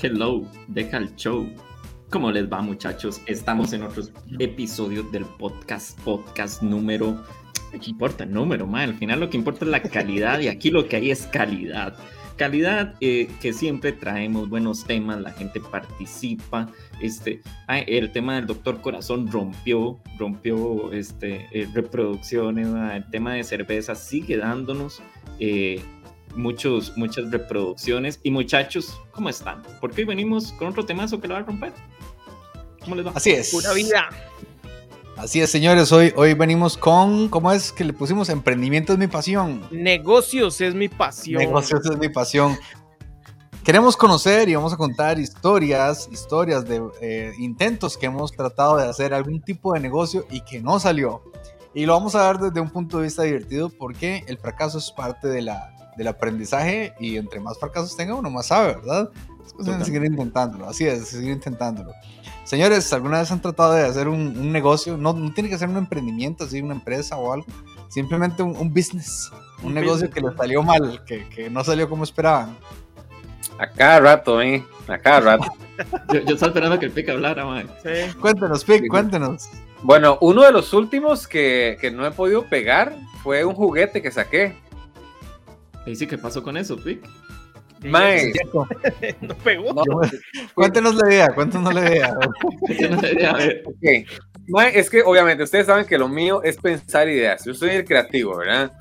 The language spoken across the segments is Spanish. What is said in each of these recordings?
Hello, deja el show. ¿Cómo les va muchachos? Estamos en otro episodio del podcast, podcast número... ¿Qué importa el número, ma? Al final lo que importa es la calidad y aquí lo que hay es calidad. Calidad eh, que siempre traemos buenos temas, la gente participa. Este, el tema del doctor Corazón rompió, rompió este, eh, reproducciones, el tema de cerveza sigue dándonos. Eh, muchos, muchas reproducciones. Y muchachos, ¿cómo están? Porque hoy venimos con otro temazo que lo va a romper. ¿Cómo les va? Así es. Pura vida. Así es, señores. Hoy, hoy venimos con, ¿cómo es que le pusimos? Emprendimiento es mi pasión. Negocios es mi pasión. Negocios es mi pasión. Queremos conocer y vamos a contar historias, historias de eh, intentos que hemos tratado de hacer algún tipo de negocio y que no salió. Y lo vamos a dar desde un punto de vista divertido porque el fracaso es parte de la, del aprendizaje y entre más fracasos tenga uno más sabe, ¿verdad? Es cuestión de seguir intentándolo, así es, seguir intentándolo. Señores, ¿alguna vez han tratado de hacer un, negocio? No, no, tiene que ser un emprendimiento, así una empresa o algo, simplemente un, business, un, negocio que les salió mal, que, que, no salió como esperaban. A cada rato, ¿eh? A cada rato. yo, yo, estaba esperando que el Pic hablara, man. Sí. Cuéntenos, Pic, cuéntenos. Bueno, uno de los últimos que, que no he podido pegar fue un juguete que saqué ¿Y sí qué pasó con eso, Pic? Mae. no pegó. cuéntenos la idea, cuéntenos la idea. okay. Mae, es que obviamente ustedes saben que lo mío es pensar ideas. Yo soy el creativo, ¿verdad?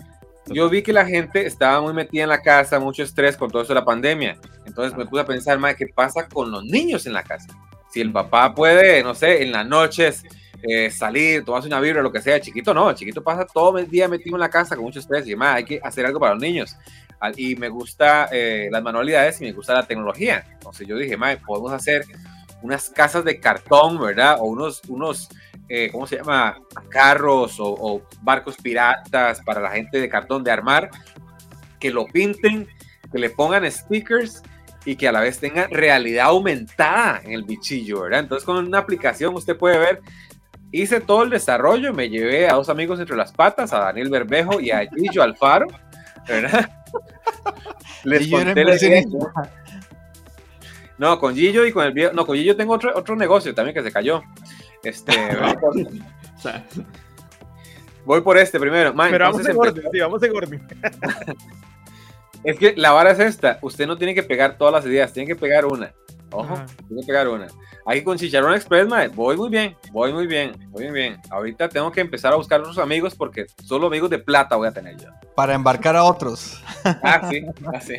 Yo vi que la gente estaba muy metida en la casa, mucho estrés con todo eso de la pandemia. Entonces me puse a pensar, mae, ¿qué pasa con los niños en la casa? Si el papá puede, no sé, en las noches eh, salir, tomarse una vibra, lo que sea. Chiquito no, chiquito pasa todo el día metido en la casa con mucho estrés y más, hay que hacer algo para los niños. Y me gusta eh, las manualidades y me gusta la tecnología. Entonces yo dije, mae, podemos hacer unas casas de cartón, ¿verdad? O unos, unos eh, ¿cómo se llama? Carros o, barcos piratas para la gente de cartón de armar, que lo pinten, que le pongan stickers y que a la vez tengan realidad aumentada en el bichillo, ¿verdad? Entonces con una aplicación usted puede ver hice todo el desarrollo, me llevé a dos amigos entre las patas, a Daniel Berbejo y a Gillo Alfaro, ¿verdad? Les conté la No, con Gillo y con el viejo, no, con Gillo tengo otro, otro negocio también que se cayó. Este, voy por este primero. Pero vamos en orden, sí, vamos en orden. es que la vara es esta, usted no tiene que pegar todas las ideas, tiene que pegar una. Ojo, tiene que pegar una. Aquí con Chicharrón Express, voy muy bien, voy muy bien, voy muy bien. Ahorita tengo que empezar a buscar otros amigos porque solo amigos de plata voy a tener yo. Para embarcar a otros. Ah, sí, así.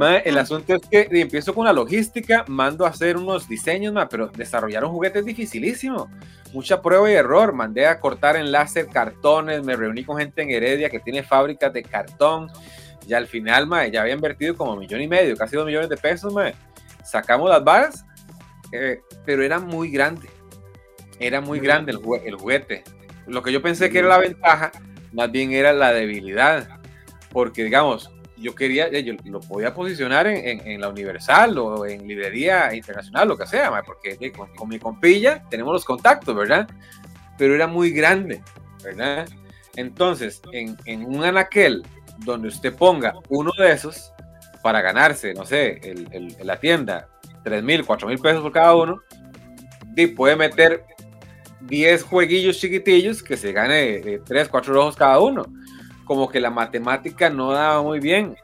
Ah, el asunto es que empiezo con la logística, mando a hacer unos diseños, pero desarrollar un juguete es dificilísimo. Mucha prueba y error. Mandé a cortar en láser cartones, me reuní con gente en Heredia que tiene fábricas de cartón. Y al final, ya había invertido como un millón y medio, casi dos millones de pesos. Sacamos las varas eh, pero era muy grande. Era muy grande el, juguete. Lo que yo pensé que era la ventaja, más bien era la debilidad. Porque, digamos, yo quería, yo lo podía posicionar en, la Universal o en librería internacional, lo que sea, porque con, mi compilla tenemos los contactos, ¿verdad? Pero era muy grande, ¿verdad? Entonces, en, en un anaquel donde usted ponga uno de esos para ganarse, no sé, el, la tienda 3 mil, 4 mil pesos por cada uno, y puede meter 10 jueguillos chiquitillos que se gane 3, 4 rojos cada uno. Como que la matemática no daba muy bien.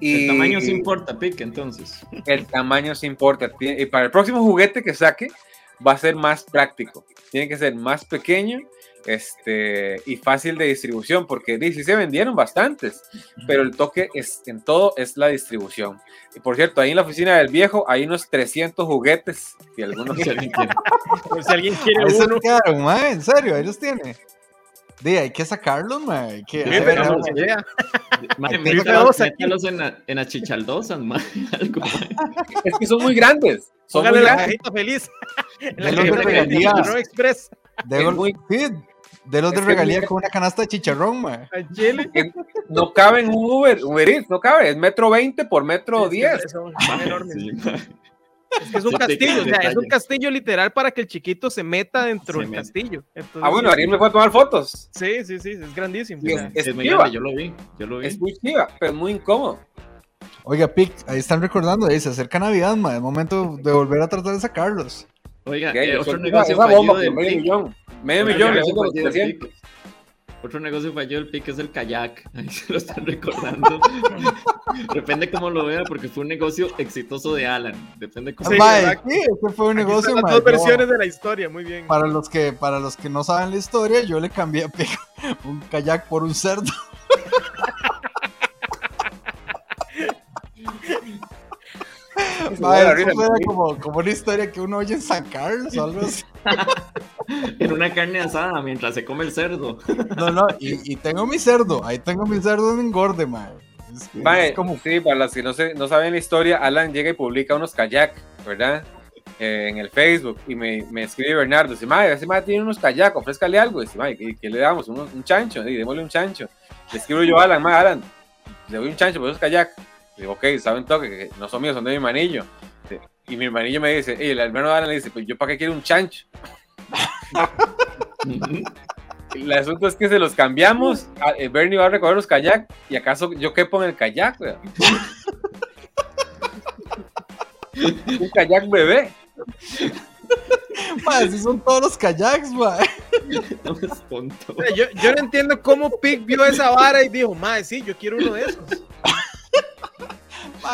Y, el tamaño se importa, Pique, entonces. El tamaño se importa. Y para el próximo juguete que saque, va a ser más práctico. Tiene que ser más pequeño este, y fácil de distribución, porque sí se vendieron bastantes, pero el toque es, en todo es la distribución. Y por cierto, ahí en la oficina del viejo hay unos 300 juguetes, si alguno si alguien quiere, si alguien quiere uno. Quedaron, en serio, ahí los tiene. De, hay que sacarlos, man. Hay que, sí, pero no, idea. en, la, en achichaldosas, man. Algo, Es que son muy grandes. Son muy la cajita feliz. de los de regalía. Express. De, muy... de los de regalía con una canasta de chicharrón, man. No cabe en un Uber, Uber Eats, no cabe. Es metro 20 por metro 10. Es, es que es un castillo, o sea, es un castillo literal para que el chiquito se meta dentro del castillo. ah, bueno, Ariel me puede tomar fotos. Sí, sí, sí, es grandísimo. es, muy grande, yo lo vi, yo lo vi. Es muy chiva, pero muy incómodo. Oiga, Pic, ahí están recordando, ahí se acerca Navidad, ma, es momento de volver a tratar de sacarlos. Oiga, eh, otro es negocio una fallido bomba del por medio millón. Otro millón, negocio pongo fallido del 300. Pic. Otro negocio fallido del PIC es el kayak. Ahí se lo están recordando. Depende cómo lo vea, porque fue un negocio exitoso de Alan. Depende cómo Sí, Ma, exacto. sí, ese fue un Aquí negocio, las dos versiones de la historia, muy bien. Para los que, para los que no saben la historia, yo le cambié a un kayak por un cerdo. Ma, Bueno, eso me- como, como una historia que uno oye en San Carlos o algo así. en una carne asada mientras se come el cerdo. No, no, y, y tengo mi cerdo, ahí tengo mi cerdo en engorde, ma. Es, que es como, sí, para los que no, se, no saben la historia, Alan llega y publica unos kayak, ¿verdad? Eh, en el Facebook y me, me escribe Bernardo, dice, mae, ese mae tiene unos kayak, ofrézcale algo, dice, mae, ¿qué, qué le damos? Un, un chancho, y démosle un chancho. Le escribo yo a Alan, mae, Alan, le doy un chancho por esos kayak. Digo, ok, saben toque, que no son míos, son de mi hermanillo. Sí. Y mi hermanillo me dice, y el hermano de Alan le dice, pues yo para qué quiero un chancho. El asunto es que se los cambiamos. Bernie va a recoger los kayak. ¿Y acaso yo quepo en el kayak? wea? Un kayak bebé. ma, así son todos los kayaks, ma. No es tonto. O sea, Yo, yo no entiendo cómo Pic vio esa vara y dijo, madre, sí, yo quiero uno de esos.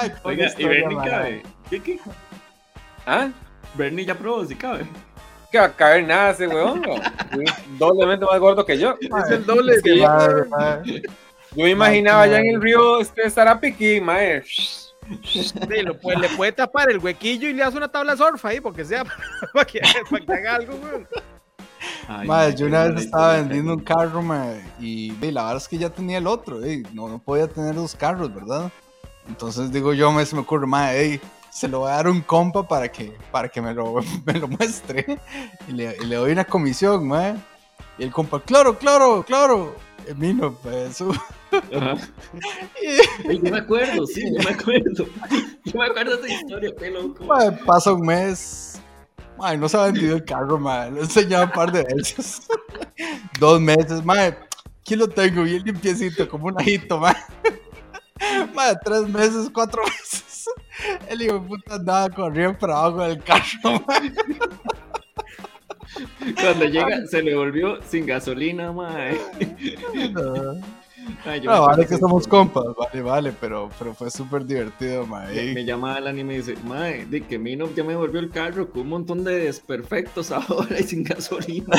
Qué Oiga, y historia, Bernie ma. cabe. ¿Qué, qué? ¿Ah? Bernie ya probó, si cabe. Que va a caer nada ese weón. ¿no? Es doblemente más gordo que yo. Es el doble de... madre, ma. Yo me imaginaba allá en el río este Sarapiquí, mae. Sí, lo puede- le puede tapar el huequillo y le hace una tabla surf ahí, porque sea para que, para que haga algo, weón. Ay, Ma, no, yo una vez estaba vendiendo un carro, ma, y, y la verdad es que ya tenía el otro, no, no podía tener dos carros, ¿verdad? Entonces digo yo, me, se me ocurre, ma, ey, se lo voy a dar un compa para que, para que me, lo, me lo muestre y le, y le doy una comisión, ma. Y el compa, claro, claro, claro. Y vino, pues, Ajá. y, Yo me acuerdo, sí, yo me acuerdo. Yo me acuerdo de esa historia, qué loco. pasa un mes. Ma, no se ha vendido el carro, ma. Lo he enseñado un par de veces. Dos meses, ma. Aquí lo tengo bien limpiecito, como un ajito, ma. Ma, tres meses, cuatro meses. El hijo de puta andaba corriendo para abajo del carro. Cuando llega, se le volvió sin gasolina, mae. No, Ay, vale que somos compas, vale, vale, pero, pero fue súper divertido, ma. Me, me llama Alan y me dice, mae, de que Mino ya me volvió el carro con un montón de desperfectos ahora y sin gasolina.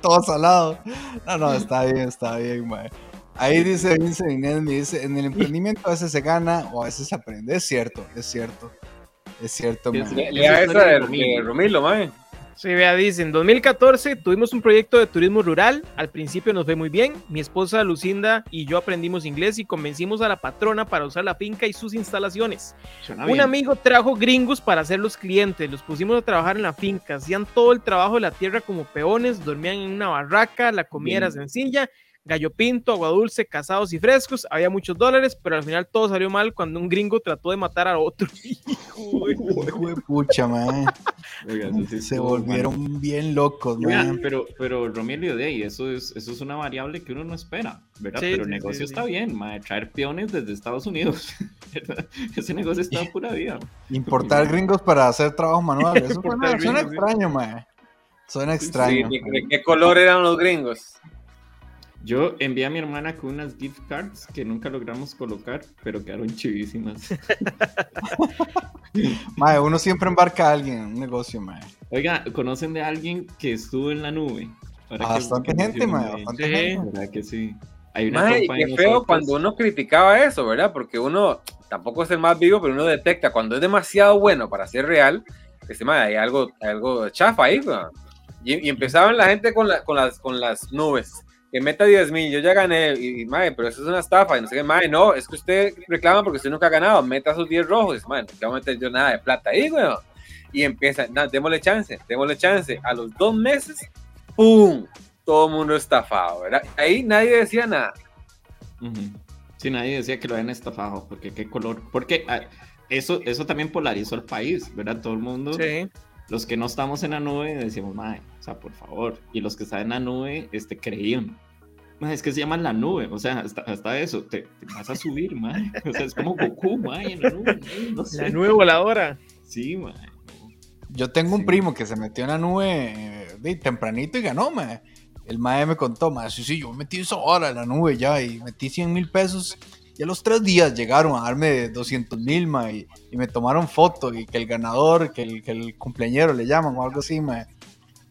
todo salado. No, no, está bien, está bien, mae. Ahí dice Vincent Inés, me dice, en el emprendimiento a veces se gana o a veces se aprende. Es cierto, es cierto. Es cierto, sí. Le, Esa de Romilo. Romilo, mae. Sí, vea, dice, en 2014 tuvimos un proyecto de turismo rural, al principio nos fue muy bien, mi esposa Lucinda y yo aprendimos inglés y convencimos a la patrona para usar la finca y sus instalaciones. Suena Un bien. amigo trajo gringos para ser los clientes, los pusimos a trabajar en la finca, hacían todo el trabajo de la tierra como peones, dormían en una barraca, la comida era Bien. sencilla, gallo pinto, agua dulce, casados y frescos, había muchos dólares, pero al final todo salió mal cuando un gringo trató de matar a otro. Hijo, de pucha. Oiga, sí Se estuvo volvieron bien locos. Oiga, mae. pero, pero Romilio de ahí, eso es, eso es una variable que uno no espera, ¿verdad? Sí, pero el negocio sí, está sí. bien, mae, traer peones desde Estados Unidos. ¿verdad? Ese negocio está a pura vida. Importar gringos para hacer trabajo manual. Eso suena, suena extraño, mae. Suena extraño. ¿de, de qué color eran los gringos? Yo envié a mi hermana con unas gift cards que nunca logramos colocar, pero quedaron chivísimas. Mae, uno siempre embarca a alguien en un negocio, mae. Oiga, ¿conocen de alguien que estuvo en la nube? Que- Bastante que gente, mae. Bastante Sí. gente. ¿Verdad que sí? Hay una Mae, qué feo nosotros- cuando uno criticaba eso, ¿verdad? Porque uno tampoco es el más vivo, pero uno detecta cuando es demasiado bueno para ser real, que se hay algo, hay algo chafa ahí. Y, y empezaban la gente con, la- con, las, con las nubes. Que meta 10 mil, yo ya gané, y, y, mae, pero eso es una estafa, y no sé qué, mae, no, es que usted reclama porque usted nunca ha ganado, meta sus 10 rojos, mae, no te voy a meter yo nada de plata ahí, weón. Y empieza, no, démosle chance, démosle chance. A los dos meses, ¡pum! Todo el mundo estafado, ¿verdad? Ahí nadie decía nada. Sí, nadie decía que lo habían estafado, porque qué color. Porque ah, eso, eso también polarizó el país, ¿verdad? Todo el mundo, Sí. Los que no estamos en la nube, decíamos, mae, o sea, por favor. Y los que están en la nube, este, creían. es que se llama la nube, o sea, hasta, hasta eso, te, vas a subir, mae. O sea, es como Goku, mae, en la nube, no sé. La nube voladora. Sí, mae. Yo tengo un Sí. primo que se metió en la nube eh, de tempranito y ganó, mae. El mae me contó, mae, sí, sí, yo metí esa hora en la nube ya y metí 100 mil pesos. Y a los tres días llegaron a darme 200 mil, y, y me tomaron foto y que el ganador, que el, que el cumpleañero le llaman o algo así, mae.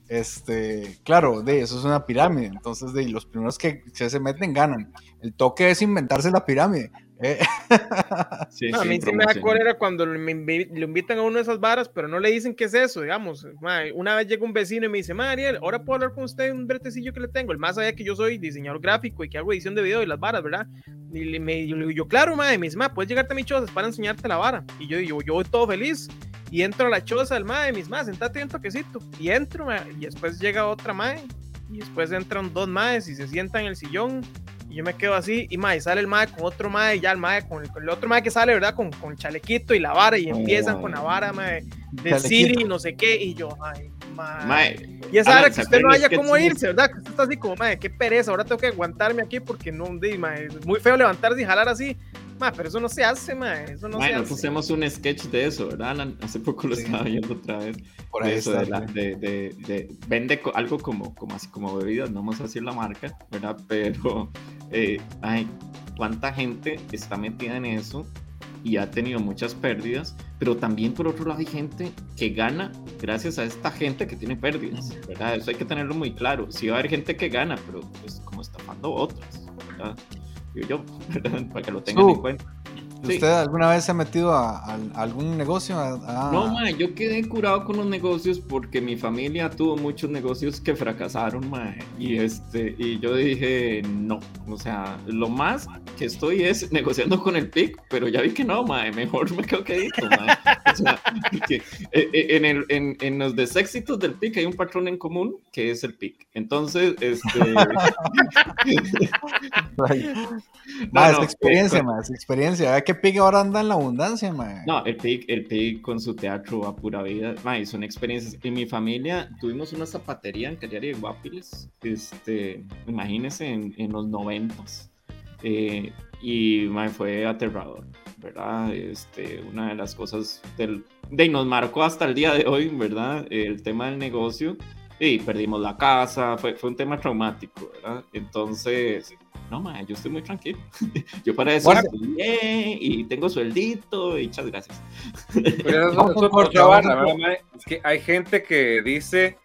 Este, claro, de eso es una pirámide. Entonces, de los primeros que se, se meten ganan. El toque es inventarse la pirámide. Eh. Sí, No, a sí, mí sí me da cólera cuando me lo invitan a una de esas varas, pero no le dicen qué es eso, digamos. Mae, una vez llega un vecino y me dice, Mariel, ahora puedo hablar con usted un bretecillo que le tengo. El más allá que yo soy diseñador gráfico y que hago edición de video y las varas, ¿verdad? Y le- me, yo le digo, yo, claro, madre, me dice, ma, puedes llegarte a mi choza para enseñarte la vara. Y yo, yo, yo voy todo feliz. Y entro a la choza del madre, mis más, sentate un toquecito. Y entro, ma, y después llega otra madre. Y después entran dos madres y se sientan en el sillón. Y yo me quedo así, y mae, sale el mae con otro mae, y ya el mae con el, con el otro mae que sale, ¿verdad? Con, con el chalequito y la vara, y empiezan con la vara, mae, de. Siri y no sé qué, y yo, ay, mae. Mae, Y esa hora que ¿se usted no haya cómo irse, ¿verdad? Que usted está así como, madre, qué pereza, ahora tengo que aguantarme aquí porque no, di, mae, es muy feo levantarse y jalar así. Pero eso no se hace, mae, eso no hace. hacemos un sketch de eso, ¿verdad, Alan? Hace poco lo Sí. estaba viendo otra vez. Por de ahí eso, está. de, la- de- de- de- vende co- algo como, como así como bebidas, no vamos a decir la marca, ¿verdad? Pero, eh, ay, cuánta gente está metida en eso y ha tenido muchas pérdidas, pero también por otro lado hay gente que gana gracias a esta gente que tiene pérdidas, ¿verdad? Eso hay que tenerlo muy claro. Sí va a haber gente que gana, pero pues como estafando otras, ¿verdad? Digo yo. Para que lo tengan en cuenta. Sí. ¿Usted alguna vez se ha metido a, a- a algún negocio? A- a- No, mae, yo quedé curado con los negocios porque mi familia tuvo muchos negocios que fracasaron, mae. Y este, y yo dije, no. O sea, lo más que estoy es negociando con el PIC, pero ya vi que no, mae. Mejor me quedo quedito, mae. O sea, que, eh, eh, en, el, en, en los deséxitos del PIC hay un patrón en común que es el PIC. Entonces, este. Ay, no, no, experiencia, eh, ma, es experiencia. Que Pig ahora anda en la abundancia, ma. No, el PIC, el PIC con su teatro a pura vida, son experiencias. En mi familia tuvimos una zapatería en Callari de Guapiles, este, imagínense, en, en los noventas. Eh, y mae, fue aterrador, ¿verdad? Este, una de las cosas del, de, nos marcó hasta el día de hoy, ¿verdad? El tema del negocio. Y perdimos la casa, fue, fue un tema traumático, ¿verdad? Entonces, no, mae, yo estoy muy tranquilo. yo para Bueno. "Bien", y tengo sueldito, y muchas gracias. Pero eso- eso es ¿verdad, mae? Es que hay gente que dice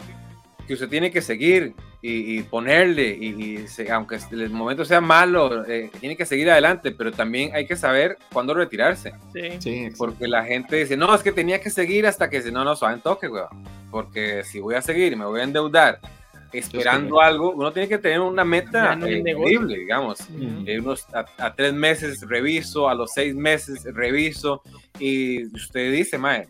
que usted tiene que seguir y, y ponerle, y, y se- aunque el momento sea malo, eh, tiene que seguir adelante, pero también hay que saber cuándo retirarse. Sí. Sí. Porque la gente dice, no, es que tenía que seguir hasta que se no, no, suave en toque, weón. Porque si voy a seguir y me voy a endeudar esperando algo, uno tiene que tener una meta no eh, digamos. Ujú. Eh, unos a, a tres meses reviso, a los seis meses reviso, y usted dice, mae,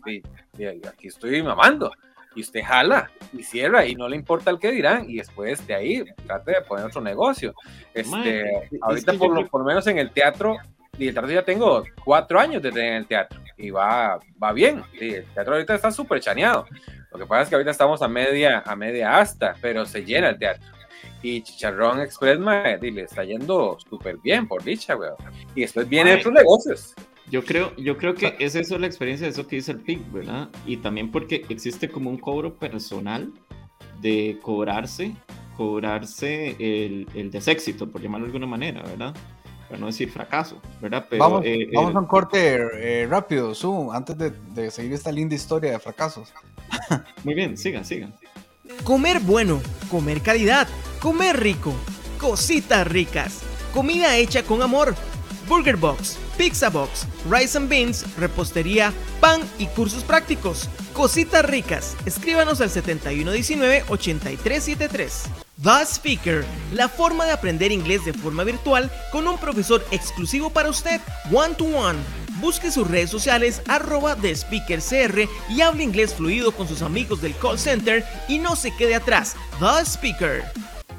aquí estoy mamando, y usted jala y cierra, y no le importa el que dirán, y después de ahí trate de poner otro negocio. Este, Mae, es ahorita que por, lo, por lo menos en el teatro, y el teatro ya tengo cuatro años de tener el teatro, y va, va bien, sí, el teatro ahorita está súper chaneado. Lo que pasa es que ahorita estamos a media, a media asta, pero se llena el teatro. Y Chicharrón Express, di, le está yendo súper bien, por dicha, weón. Y después vienen otros negocios. Yo creo, yo creo que es eso la experiencia de eso que dice el PIC, ¿verdad? Y también porque existe como un cobro personal de cobrarse, cobrarse el, el deséxito, por llamarlo de alguna manera, ¿verdad? Para no decir fracaso, ¿verdad? Pero, vamos, eh, vamos eh, a un corte eh, rápido, Su, antes de, de seguir esta linda historia de fracasos. Muy bien, sigan, sigan. Comer bueno, comer calidad, comer rico, cositas ricas, comida hecha con amor. Burger Box, Pizza Box, Rice and Beans, repostería, pan y cursos prácticos. Cositas ricas. Escríbanos al 7119-8373. The Speaker, la forma de aprender inglés de forma virtual con un profesor exclusivo para usted, one to one. Busque sus redes sociales arroba CR y hable inglés fluido con sus amigos del call center y no se quede atrás. The Speaker.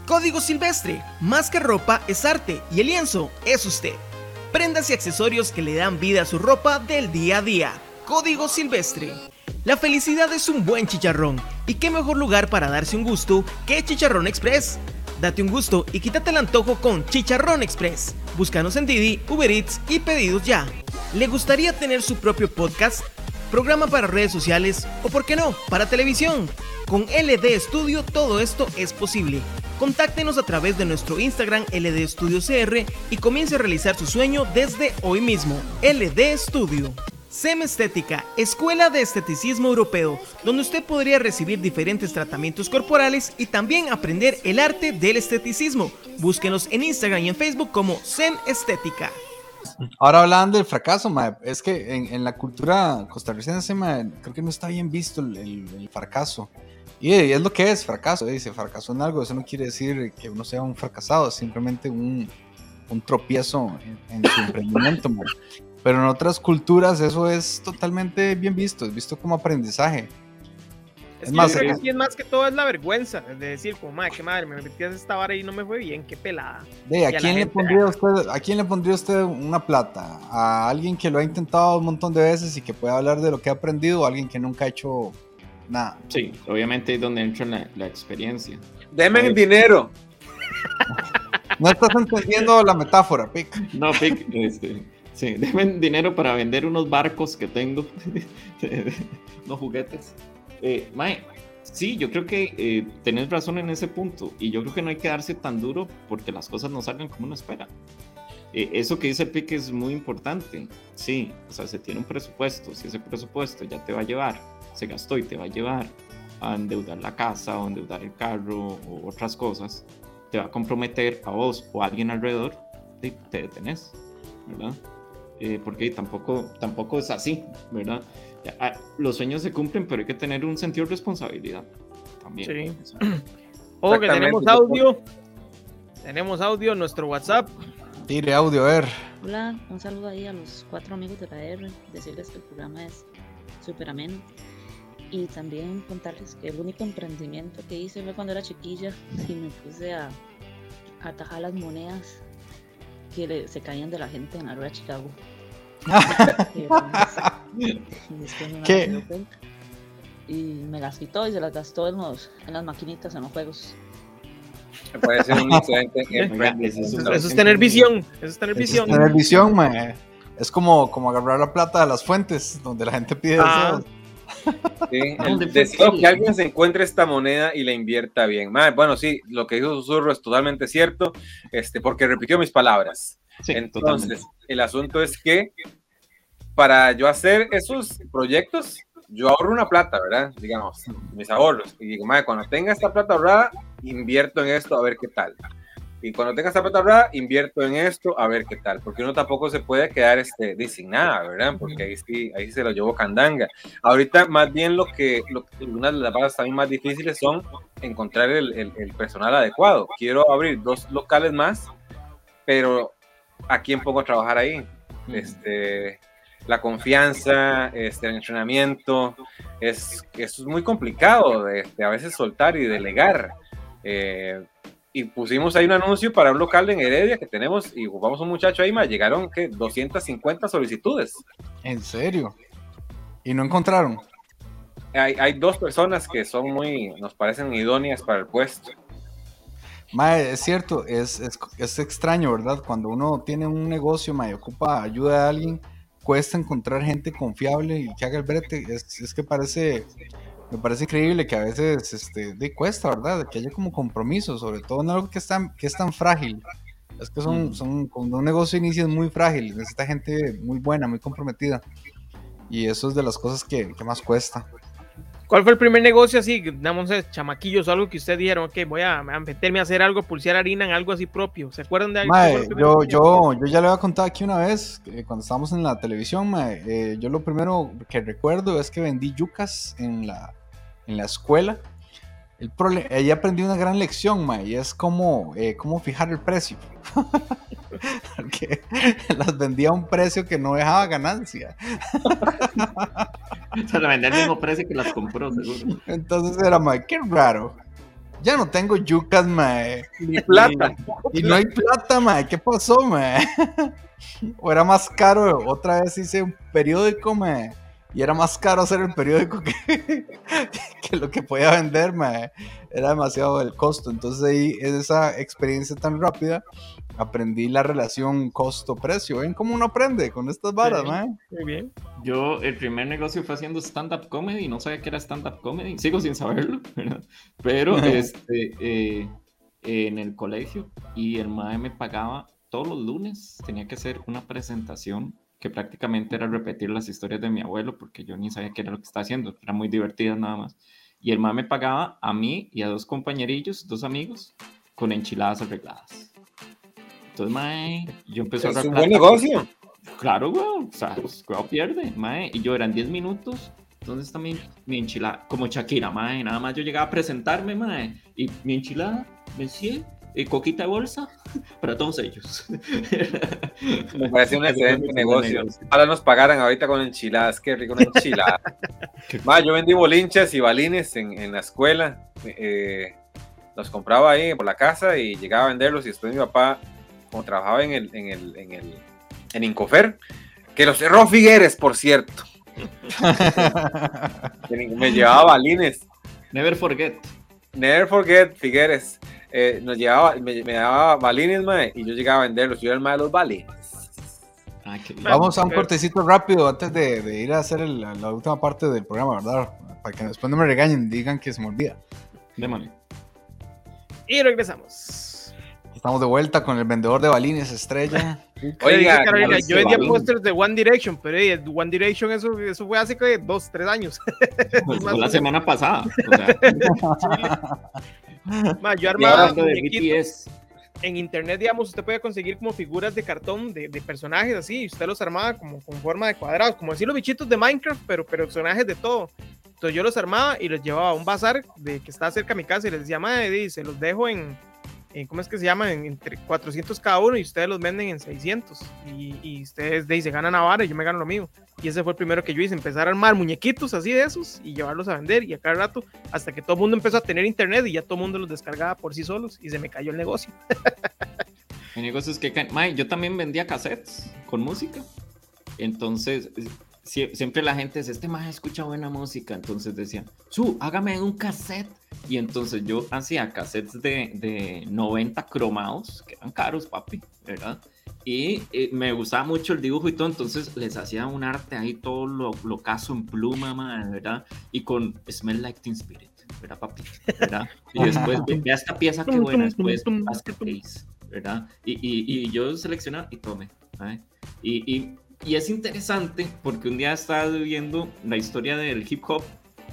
Código Silvestre, más que ropa es arte y el lienzo es usted. Prendas y accesorios que le dan vida a su ropa del día a día. Código Silvestre. La felicidad es un buen chicharrón y qué mejor lugar para darse un gusto que Chicharrón Express. Date un gusto y quítate el antojo con Chicharrón Express. Búscanos en Didi, Uber Eats y pedidos ya. ¿Le gustaría tener su propio podcast? Programa para redes sociales o, por qué no, para televisión. Con LD Studio todo esto es posible. Contáctenos a través de nuestro Instagram LD Studio CR y comience a realizar su sueño desde hoy mismo. LD Studio. SEM Estética, Escuela de Esteticismo Europeo, donde usted podría recibir diferentes tratamientos corporales y también aprender el arte del esteticismo. Búsquenos en Instagram y en Facebook como SEM Estética. Ahora hablando del fracaso, mae, es que en, la cultura costarricense, creo que no está bien visto el fracaso. Y eh, es lo que es fracaso, eh, fracasó en algo, eso no quiere decir que uno sea un fracasado, es simplemente un, un tropiezo en, en su emprendimiento. mae. Pero en otras culturas eso es totalmente bien visto, es visto como aprendizaje. Es, Es que más, yo creo eh, que sí es más que todo es la vergüenza de decir, como, madre, qué madre, me metí a esta vara y no me fue bien, qué pelada. De, ¿a, quién le gente, pondría usted, ¿A quién le pondría usted una plata? ¿A alguien que lo ha intentado un montón de veces y que puede hablar de lo que ha aprendido o a alguien que nunca ha hecho nada? Sí, obviamente es donde entra la, la experiencia. Denme Ay. dinero. No estás entendiendo la metáfora, Pic. No, Pic, este, sí, denme dinero para vender unos barcos que tengo, unos juguetes. Eh, mae, sí, yo creo que eh, tenés razón en ese punto y yo creo que no hay que darse tan duro porque las cosas no salgan como uno espera. Eh, eso que dice Pic es muy importante. Sí, o sea, se tiene un presupuesto. Si ese presupuesto ya te va a llevar, se gastó y te va a llevar a endeudar la casa o endeudar el carro o otras cosas, te va a comprometer a vos o a alguien alrededor, te, te detenés, ¿verdad? Eh, porque tampoco, tampoco es así, ¿verdad? Ah, Los sueños se cumplen, pero hay que tener un sentido de responsabilidad también. Sí. Ojo que tenemos audio. Tenemos audio en nuestro WhatsApp. Tire audio, a ver. Hola, un saludo ahí a los cuatro amigos de la R, decirles que el programa es súper ameno y también contarles que el único emprendimiento que hice fue cuando era chiquilla y me puse a, a atajar las monedas que le- se caían de la gente en la rueda de Chicago. Y después- mamá ¿Qué? y me las quitó y se las gastó en, los, en las maquinitas, en los juegos. Me parece un excelente es Eso, eso es tener visión. Eso es tener Es visión. tener visión, mae. Es como, como agarrar la plata de las fuentes, donde la gente pide Ah. deseos. Sí, ¿Dónde el fue deseo que- alguien se encuentre esta moneda y la invierta bien. Bueno, sí, lo que dijo Susurro es totalmente cierto, este, porque repitió mis palabras. sí, Entonces, totalmente. el asunto es que para yo hacer esos proyectos, yo ahorro una plata, ¿verdad? Digamos, mis ahorros. Y digo, "Mae, cuando tenga esta plata ahorrada, invierto en esto a ver qué tal. Y cuando tenga esta plata ahorrada, invierto en esto a ver qué tal. Porque uno tampoco se puede quedar este, sin nada, ¿verdad? Porque ahí sí, ahí se lo llevo candanga. Ahorita, más bien, lo que, lo, una de las bases también más difíciles son encontrar el, el- el personal adecuado. Quiero abrir dos locales más, pero ¿a quién pongo a trabajar ahí? Este, la confianza, este, el entrenamiento, es, es muy complicado de, de a veces soltar y delegar. Eh, y pusimos ahí un anuncio para un local en Heredia que tenemos y ocupamos un muchacho ahí, más llegaron que 250 solicitudes. En serio. Y no encontraron. Hay, hay dos personas que son muy, nos parecen idóneas para el puesto. Mae, es cierto, es, es, es extraño, ¿verdad? Cuando uno tiene un negocio, mae, ocupa ayuda de alguien, cuesta encontrar gente confiable y que haga el brete. Es, es que parece, me parece increíble que a veces este, de, cuesta, ¿verdad? Que haya como compromiso, sobre todo en algo que es tan, que es tan frágil. Es que son, son, cuando un negocio inicia es muy frágil, necesita gente muy buena, muy comprometida. Y eso es de las cosas que, que más cuesta. ¿Cuál fue el primer negocio así, digamos, chamaquillos o algo que ustedes dijeron, ok, voy a, a meterme a hacer algo, pulsear harina en algo así propio? ¿Se acuerdan de algo? Mae, ¿Qué fue lo primero yo, yo, yo ya le había contado aquí una vez, eh, cuando estábamos en la televisión, mae, eh, yo lo primero que recuerdo es que vendí yucas en la, en la escuela. El prole- ahí aprendí una gran lección, mae, y es cómo, eh, cómo fijar el precio. Porque las vendía a un precio que no dejaba ganancia. Se la vendía al mismo precio que las compró, seguro. Entonces era, mae, qué raro. Ya no tengo yucas, mae. Ni plata. Y no hay plata, mae. ¿Qué pasó, mae? O era más caro. Otra vez hice un periódico, mae. Y era más caro hacer el periódico que, que lo que podía vender, mae. Era demasiado el costo. Entonces ahí, en esa experiencia tan rápida, aprendí la relación costo-precio. ¿Ven cómo uno aprende con estas varas, Sí. mae? Muy bien. Yo, el primer negocio fue haciendo stand-up comedy, no sabía que era stand-up comedy, sigo sin saberlo, ¿verdad? Pero este, eh, en el colegio y el MAE me pagaba todos los lunes, tenía que hacer una presentación que prácticamente era repetir las historias de mi abuelo, porque yo ni sabía qué era lo que estaba haciendo, era muy divertida nada más. Y el MAE me pagaba a mí y a dos compañerillos, dos amigos, con enchiladas arregladas. Entonces, MAE, yo empecé a Es un buen negocio. Claro, güey. O sea, cuidado pierde, mae. Y yo eran 10 minutos. ¿Dónde está mi, mi enchilada? Como Shakira, mae. Nada más yo llegaba a presentarme, mae. Y mi enchilada, Monsieur, y coquita de bolsa para todos ellos. Me parece un excelente negocio. Ahora nos pagaran ahorita con enchiladas. Qué rico una enchilada. Ma, yo vendí bolinches y balines en, en la escuela. eh, los compraba ahí por la casa y llegaba a venderlos. Y después mi papá, como trabajaba en el, en el, en el en Incofer, que los cerró Figueres, por cierto. Me llevaba balines. Never forget. Never forget, Figueres. Eh, nos llevaba, me, me daba balines, mae, y yo llegaba a venderlos. Yo era el mae de los balines. Qué Vamos a un cortecito rápido antes de, de ir a hacer el- la, última parte del programa, ¿verdad? Para que después no me regañen, digan que se me olvida. Y regresamos. Estamos de vuelta con el vendedor de balines estrella. Oiga, Carolina, ¿cuál es yo vendía pósters de One Direction, pero eh, One Direction eso, eso fue hace que dos, tres años. Pues la semana pasada. O sea, Ma, yo armaba en internet, digamos, usted puede conseguir como figuras de cartón de, de personajes así, y usted los armaba como con forma de cuadrados, como decir los bichitos de Minecraft, pero, pero personajes de todo. Entonces yo los armaba y los llevaba a un bazar de que está cerca de mi casa y les decía, madre, se los dejo en, ¿cómo es que se llama? En, entre 400 cada uno y ustedes los venden en 600. Y, ustedes de ganan a vara y yo me gano lo mío. Y ese fue el primero que yo hice, empezar a armar muñequitos así de esos y llevarlos a vender y a cada rato, hasta que todo el mundo empezó a tener internet y ya todo el mundo los descargaba por sí solos y se me cayó el negocio. Hay negocios que caen. Mae, yo también vendía cassettes con música. Entonces, sie- siempre la gente dice, este más escucha buena música. Entonces decían, su, hágame un cassette. Y entonces yo hacía cassettes de, de 90 cromados, que eran caros, papi, ¿verdad? Y eh, me gustaba mucho el dibujo y todo, entonces les hacía un arte ahí todo lo, lo caso en pluma, mae, ¿verdad? Y con Smell Like Teen Spirit, ¿verdad, papi? ¿verdad? Y después, ve- vea esta pieza que buena, después Basket Case, ¿verdad? Y, y, y yo seleccionaba y tomé, ¿sabes? Y, y, y es interesante porque un día estaba viendo la historia del hip hop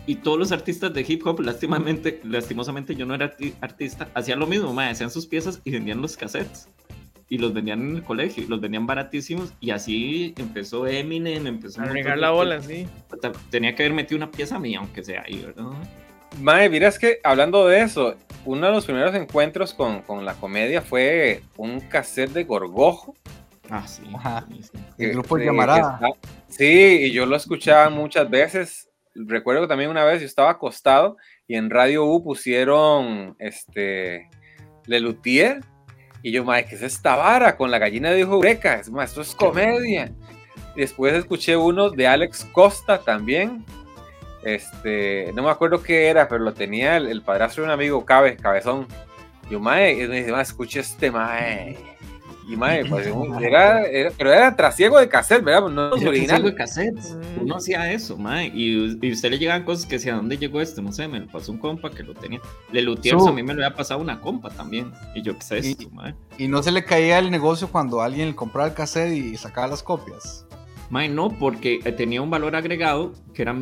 y todos los artistas de hip hop, lastimamente, lastimosamente yo no era arti- artista, hacían lo mismo, mae, hacían sus piezas y vendían los cassettes. Y los vendían en el colegio, y los vendían baratísimos, y así empezó Eminem, empezó... A regar la bola, sí. Tenía que haber metido una pieza mía, aunque sea ahí, ¿verdad? Mae, miras que hablando de eso, uno de los primeros encuentros con, con la comedia fue un cassette de Gorgojo. Ah, sí. El grupo que- Llamarada. que está- Sí, y yo lo escuchaba muchas veces. Recuerdo que también una vez yo estaba acostado y en Radio U pusieron este Lelutier. Y yo, mae, ¿qué es esta vara con la gallina de Eureka? Es más, esto es comedia. Y después escuché uno de Alex Costa también. Este, no me acuerdo qué era, pero lo tenía el, el padrastro de un amigo, Cabe, Cabezón. Yo, y me dice, escuché este mae. Y mae, pues, era, era- pero era trasiego de cassette, ¿verdad? No Era originales. de cassettes. Mm. Uno hacía eso, mae. Y, y usted le llegaban cosas que decía, ¿dónde llegó esto? No sé, me lo pasó un compa que lo tenía. De Lutiers Su- a mí me lo había pasado una compa también. Y yo, ¿qué es Y- esto, mae? Y no se le caía el negocio cuando alguien compraba el cassette y sacaba las copias. Mae, no, porque eh, tenía un valor agregado que era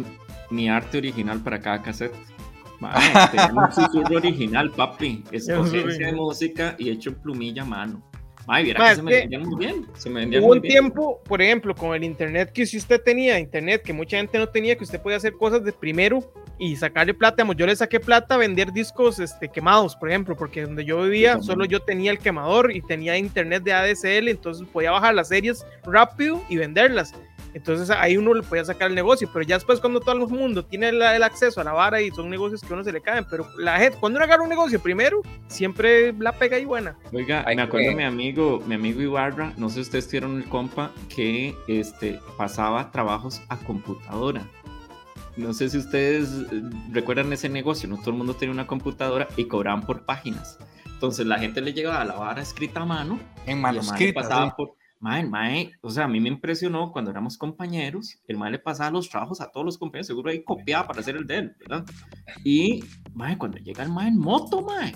mi arte original para cada cassette. Mae, tenía un susurro original, papi. Escogencia de música y hecho en plumilla a mano. Viera Mae, que se me vendían muy bien. Se me vendían Hubo muy un bien. tiempo, por ejemplo, con el internet que si usted tenía internet, que mucha gente no tenía, que usted podía hacer cosas de primero y sacarle plata. Yo le saqué plata a vender discos este, quemados, por ejemplo, porque donde yo vivía también. solo yo tenía el quemador y tenía internet de ADSL, entonces podía bajar las series rápido y venderlas. Entonces ahí uno le podía sacar el negocio, pero ya después cuando todo el mundo tiene el, el acceso a la vara y son negocios que a uno se le caen, pero la gente, cuando uno agarra un negocio primero, siempre la pega y buena. Oiga, Ay, me acuerdo qué. mi amigo, mi amigo Ibarra, no sé si ustedes tuvieron el compa que este, pasaba trabajos a computadora. No sé si ustedes eh, recuerdan ese negocio, no todo el mundo tenía una computadora y cobraban por páginas. Entonces la gente le llegaba a la vara escrita a mano En y manuscrita. pasaba sí. por... Mae, mae, o sea, a mí me impresionó cuando éramos compañeros, el mae le pasaba los trabajos a todos los compañeros, seguro ahí copiaba para hacer el de él, ¿verdad? Y, mae, cuando llega el mae en moto, mae,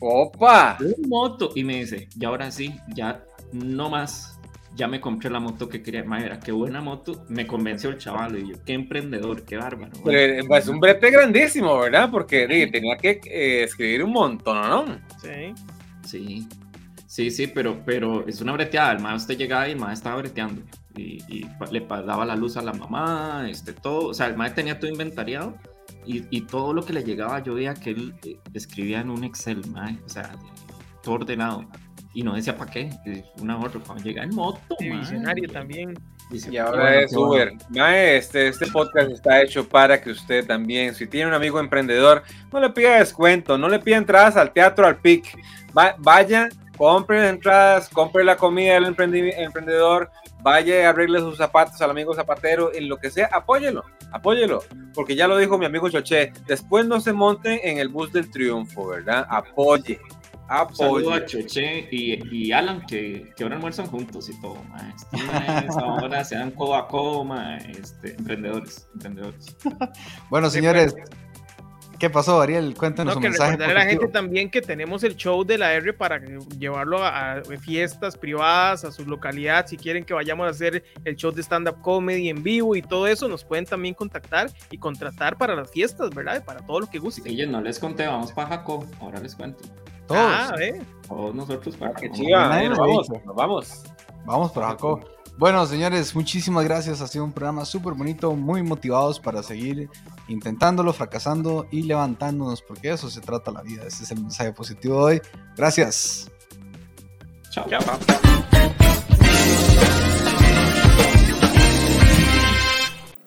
¡Opa! en moto, y me dice, y ahora sí, ya no más, ya me compré la moto que quería, mae, era qué buena moto, me convenció el chaval, y yo, qué emprendedor, qué bárbaro. mae". Pero, eh, es un brete grandísimo, ¿verdad? Porque di, tenía que eh, escribir un montón, ¿no? Sí. Sí, sí, sí, pero, pero es una breteada. El mae usted llegaba y el mae estaba breteando. Y, y le daba la luz a la mamá, este, todo. O sea, el mae tenía todo inventariado. Y, y todo lo que le llegaba, yo veía que él eh, escribía en un Excel, mae. O sea, todo ordenado. Y no decía para qué. eh, Una otra. Cuando llega en moto, visionario también. dice, Y "Qué ahora es qué bueno". Uber. Mae, este, este podcast está hecho para que usted también, si tiene un amigo emprendedor, no le pida descuento, no le pida entradas al teatro, al PIC. Va- vaya, compre las entradas, compre la comida del emprendedor, vaya y arregle sus zapatos al amigo zapatero, en lo que sea, apóyelo, apóyelo. Porque ya lo dijo mi amigo Choché, después no se monten en el bus del triunfo, ¿verdad? Apoye, saludo a apoye. Choche y, y Alan, que, que ahora almuerzan juntos y todo, mae. Estos maes ahora se dan codo a codo, este, emprendedores, emprendedores. Bueno, señores, ¿qué pasó, Ariel? Cuéntanos No, un que mensaje. recordarle a la gente también que tenemos el show de la R para llevarlo a, a fiestas privadas, a su localidad. Si quieren que vayamos a hacer el show de stand-up comedy en vivo y todo eso, nos pueden también contactar y contratar para las fiestas, ¿verdad? Para todo lo que guste. Chiquillos, no les conté, vamos para Jaco, ahora les cuento. Todos. Ah. Todos nosotros para qué Jaco. chiva, Nadie nos lo ha vamos, vamos. Vamos por Jacob. Bueno, señores, muchísimas gracias. Ha sido un programa súper bonito, muy motivados para seguir intentándolo, fracasando y levantándonos, porque de eso se trata la vida. Ese es el mensaje positivo de hoy. Gracias. Chao. Chao.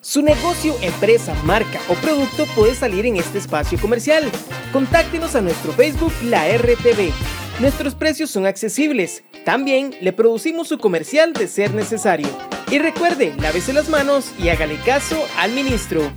Su negocio, empresa, marca o producto puede salir en este espacio comercial. Contáctenos a nuestro Facebook La RTV. Nuestros precios son accesibles. También le producimos su comercial de ser necesario. Y recuerde, lávese las manos y hágale caso al ministro.